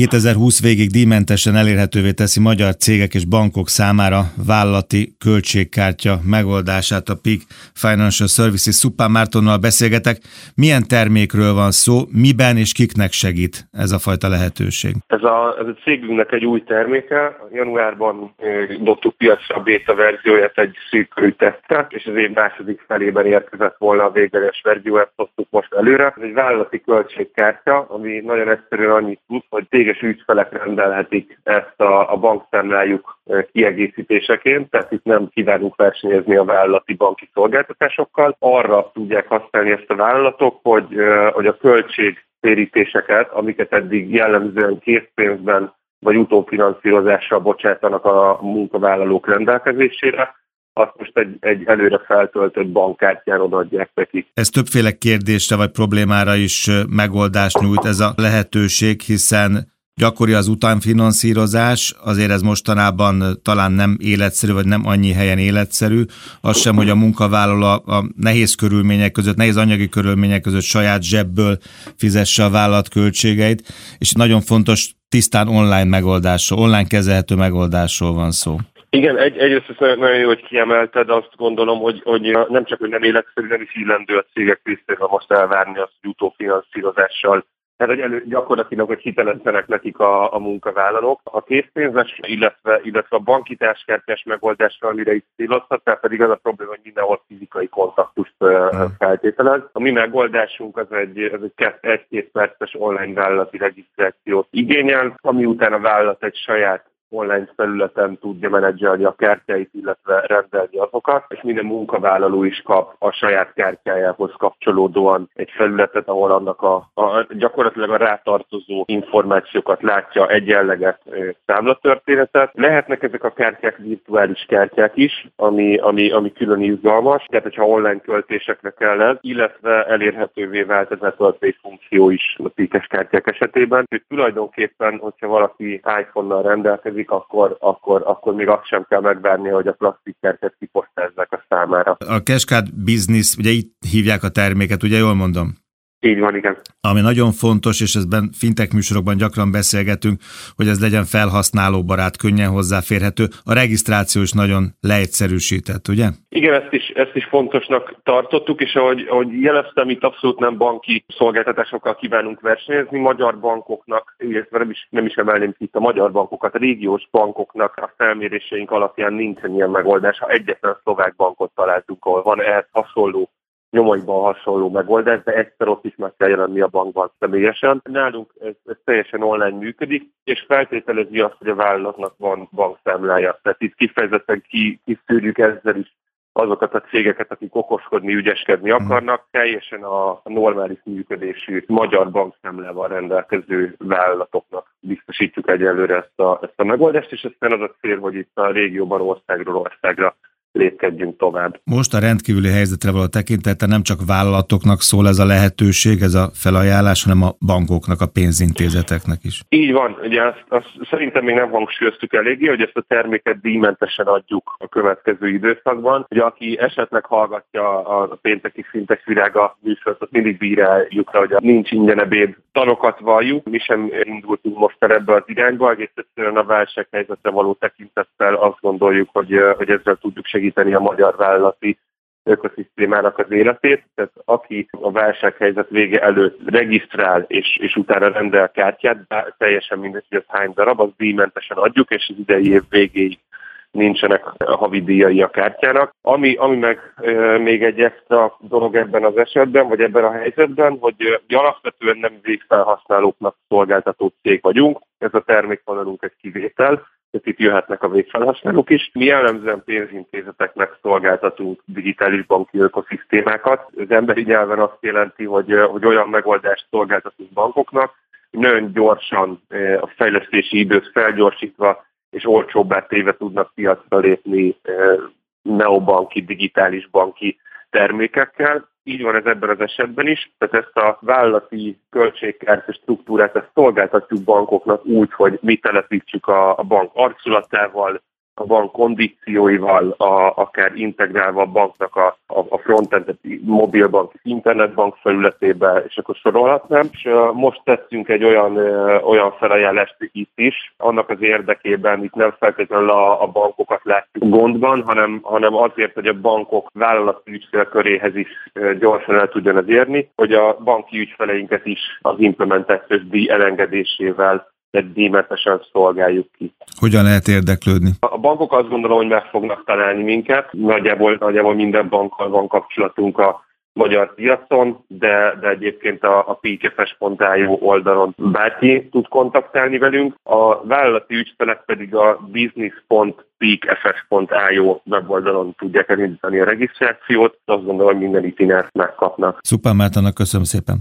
2020 végig díjmentesen elérhetővé teszi magyar cégek és bankok számára vállalati költségkártya megoldását a PIG Financial Services. Szupán Mártonnal beszélgetek. Milyen termékről van szó, miben és kiknek segít ez a fajta lehetőség? Ez a, ez a cégünknek egy új terméke. Januárban dobtuk piacra a beta verzióját egy szűkörű tesztet, és az év második felében érkezett volna a végleges verzió, ezt hoztuk most előre. Ez egy vállalati költségkártya, ami nagyon egyszerűen annyit tud, hogy céges ügyfelek rendelhetik ezt a, a bankszámlájuk kiegészítéseként, tehát itt nem kívánunk versenyezni a vállalati banki szolgáltatásokkal. Arra tudják használni ezt a vállalatok, hogy, hogy a költségtérítéseket, amiket eddig jellemzően készpénzben vagy utófinanszírozással bocsátanak a munkavállalók rendelkezésére, azt most egy, egy előre feltöltött bankkártyán odaadják nekik. Ez többféle kérdésre vagy problémára is megoldást nyújt ez a lehetőség, hiszen gyakori az utánfinanszírozás, azért ez mostanában talán nem életszerű, vagy nem annyi helyen életszerű. Az sem, hogy a munkavállaló a nehéz körülmények között, nehéz anyagi körülmények között saját zsebből fizesse a vállalat költségeit, és nagyon fontos tisztán online megoldásról, online kezelhető megoldásról van szó. Igen, egy, egyrészt nagyon jó, hogy kiemelted, azt gondolom, hogy, hogy nem csak, hogy nem életszerű, nem is illendő a cégek részéről most elvárni azt, hogy utófinanszírozással tehát, hogy elő, gyakorlatilag, hogy hitelezzenek nekik a, a munkavállalók. A készpénzes, illetve, illetve a banki táskártyás megoldásra, amire is célozhat, pedig az a probléma, hogy mindenhol fizikai kontaktust hmm. feltételez. A mi megoldásunk az egy, az egy egy-két perces online vállalati regisztrációt igényel, ami után a vállalat egy saját online felületen tudja menedzselni a kártyáit, illetve rendelni azokat, és minden munkavállaló is kap a saját kártyájához kapcsolódóan egy felületet, ahol annak a, a gyakorlatilag a rátartozó információkat látja egyenleget számlatörténetet. Lehetnek ezek a kártyák virtuális kártyák is, ami, ami, ami külön izgalmas, tehát hogyha online költésekre kell ez, illetve elérhetővé vált ez a funkció is a píkes kártyák esetében. hogy tulajdonképpen, hogyha valaki iPhone-nal rendelkezik, működik, akkor, akkor, akkor még azt sem kell megvárni, hogy a plastikkerket kiposztázzák a számára. A Cashcard Business, ugye itt hívják a terméket, ugye jól mondom? Így van, igen. Ami nagyon fontos, és ezben fintek műsorokban gyakran beszélgetünk, hogy ez legyen felhasználóbarát, könnyen hozzáférhető. A regisztráció is nagyon leegyszerűsített, ugye? Igen, ezt is, ezt is fontosnak tartottuk, és ahogy, ahogy jeleztem, itt abszolút nem banki szolgáltatásokkal kívánunk versenyezni. Magyar bankoknak, illetve nem is, nem is emelném itt a magyar bankokat, a régiós bankoknak a felméréseink alapján nincsen ilyen megoldás. Ha egyetlen szlovák bankot találtunk, ahol van ehhez hasonló nyomaiban hasonló megoldás, de egyszer ott is meg kell jelenni a bankban személyesen. Nálunk ez, ez teljesen online működik, és feltételezi azt, hogy a vállalatnak van bankszámlája. Tehát itt kifejezetten ki, kiszűrjük ezzel is azokat a cégeket, akik okoskodni, ügyeskedni mhm. akarnak, teljesen a normális működésű magyar bankszámlával rendelkező vállalatoknak biztosítjuk egyelőre ezt a, ezt a megoldást, és aztán az a cél, hogy itt a régióban országról országra lépkedjünk tovább. Most a rendkívüli helyzetre való tekintete nem csak vállalatoknak szól ez a lehetőség, ez a felajánlás, hanem a bankoknak, a pénzintézeteknek is. Így van, ugye azt, azt szerintem még nem hangsúlyoztuk eléggé, hogy ezt a terméket díjmentesen adjuk a következő időszakban. Ugye aki esetleg hallgatja a pénteki szintes virága műsort, ott mindig bíráljuk rá, hogy nincs ingyen ebéd tanokat valljuk. Mi sem indultunk most el ebbe az irányba, egész egyszerűen a válsághelyzetre való tekintettel azt gondoljuk, hogy, hogy ezzel tudjuk segíteni segíteni a magyar vállalati ökoszisztémának az életét. Tehát aki a válsághelyzet vége előtt regisztrál és, és utána rendel kártyát, teljesen mindegy, hogy ez hány darab, az díjmentesen adjuk, és az idei év végéig nincsenek a havi a kártyának. Ami, ami meg e, még egy extra dolog ebben az esetben, vagy ebben a helyzetben, hogy e, alapvetően nem végfelhasználóknak szolgáltató cég vagyunk, ez a termékvonalunk egy kivétel, tehát itt jöhetnek a végfelhasználók is. Mi jellemzően pénzintézeteknek szolgáltatunk digitális banki ökoszisztémákat. Az emberi nyelven azt jelenti, hogy, hogy olyan megoldást szolgáltatunk bankoknak, nagyon gyorsan a fejlesztési időt felgyorsítva és olcsóbbá téve tudnak piacra lépni neobanki, digitális banki termékekkel. Így van ez ebben az esetben is, tehát ezt a vállalati költségkártya struktúrát ezt szolgáltatjuk bankoknak úgy, hogy mi telepítsük a, a bank arculatával, a bank kondícióival, a, akár integrálva a banknak a, a, a frontendet mobilbank, internetbank felületébe, és akkor sorolhatnám. És most tettünk egy olyan, olyan felajánlást itt is, annak az érdekében itt nem feltétlenül a, a bankokat látjuk gondban, hanem, hanem azért, hogy a bankok vállalati ügyfélköréhez is gyorsan el tudjon érni, hogy a banki ügyfeleinket is az implementációs díj elengedésével díjmentesen szolgáljuk ki. Hogyan lehet érdeklődni? A bankok azt gondolom, hogy meg fognak találni minket. Nagyjából, nagyjából minden bankkal van kapcsolatunk a magyar piacon, de, de egyébként a, a peakfs.io oldalon bárki tud kontaktálni velünk. A vállalati ügyfelek pedig a business.peakfs.io weboldalon tudják elindítani a regisztrációt. Azt gondolom, hogy minden itinert megkapnak. Szuper Mártának köszönöm szépen.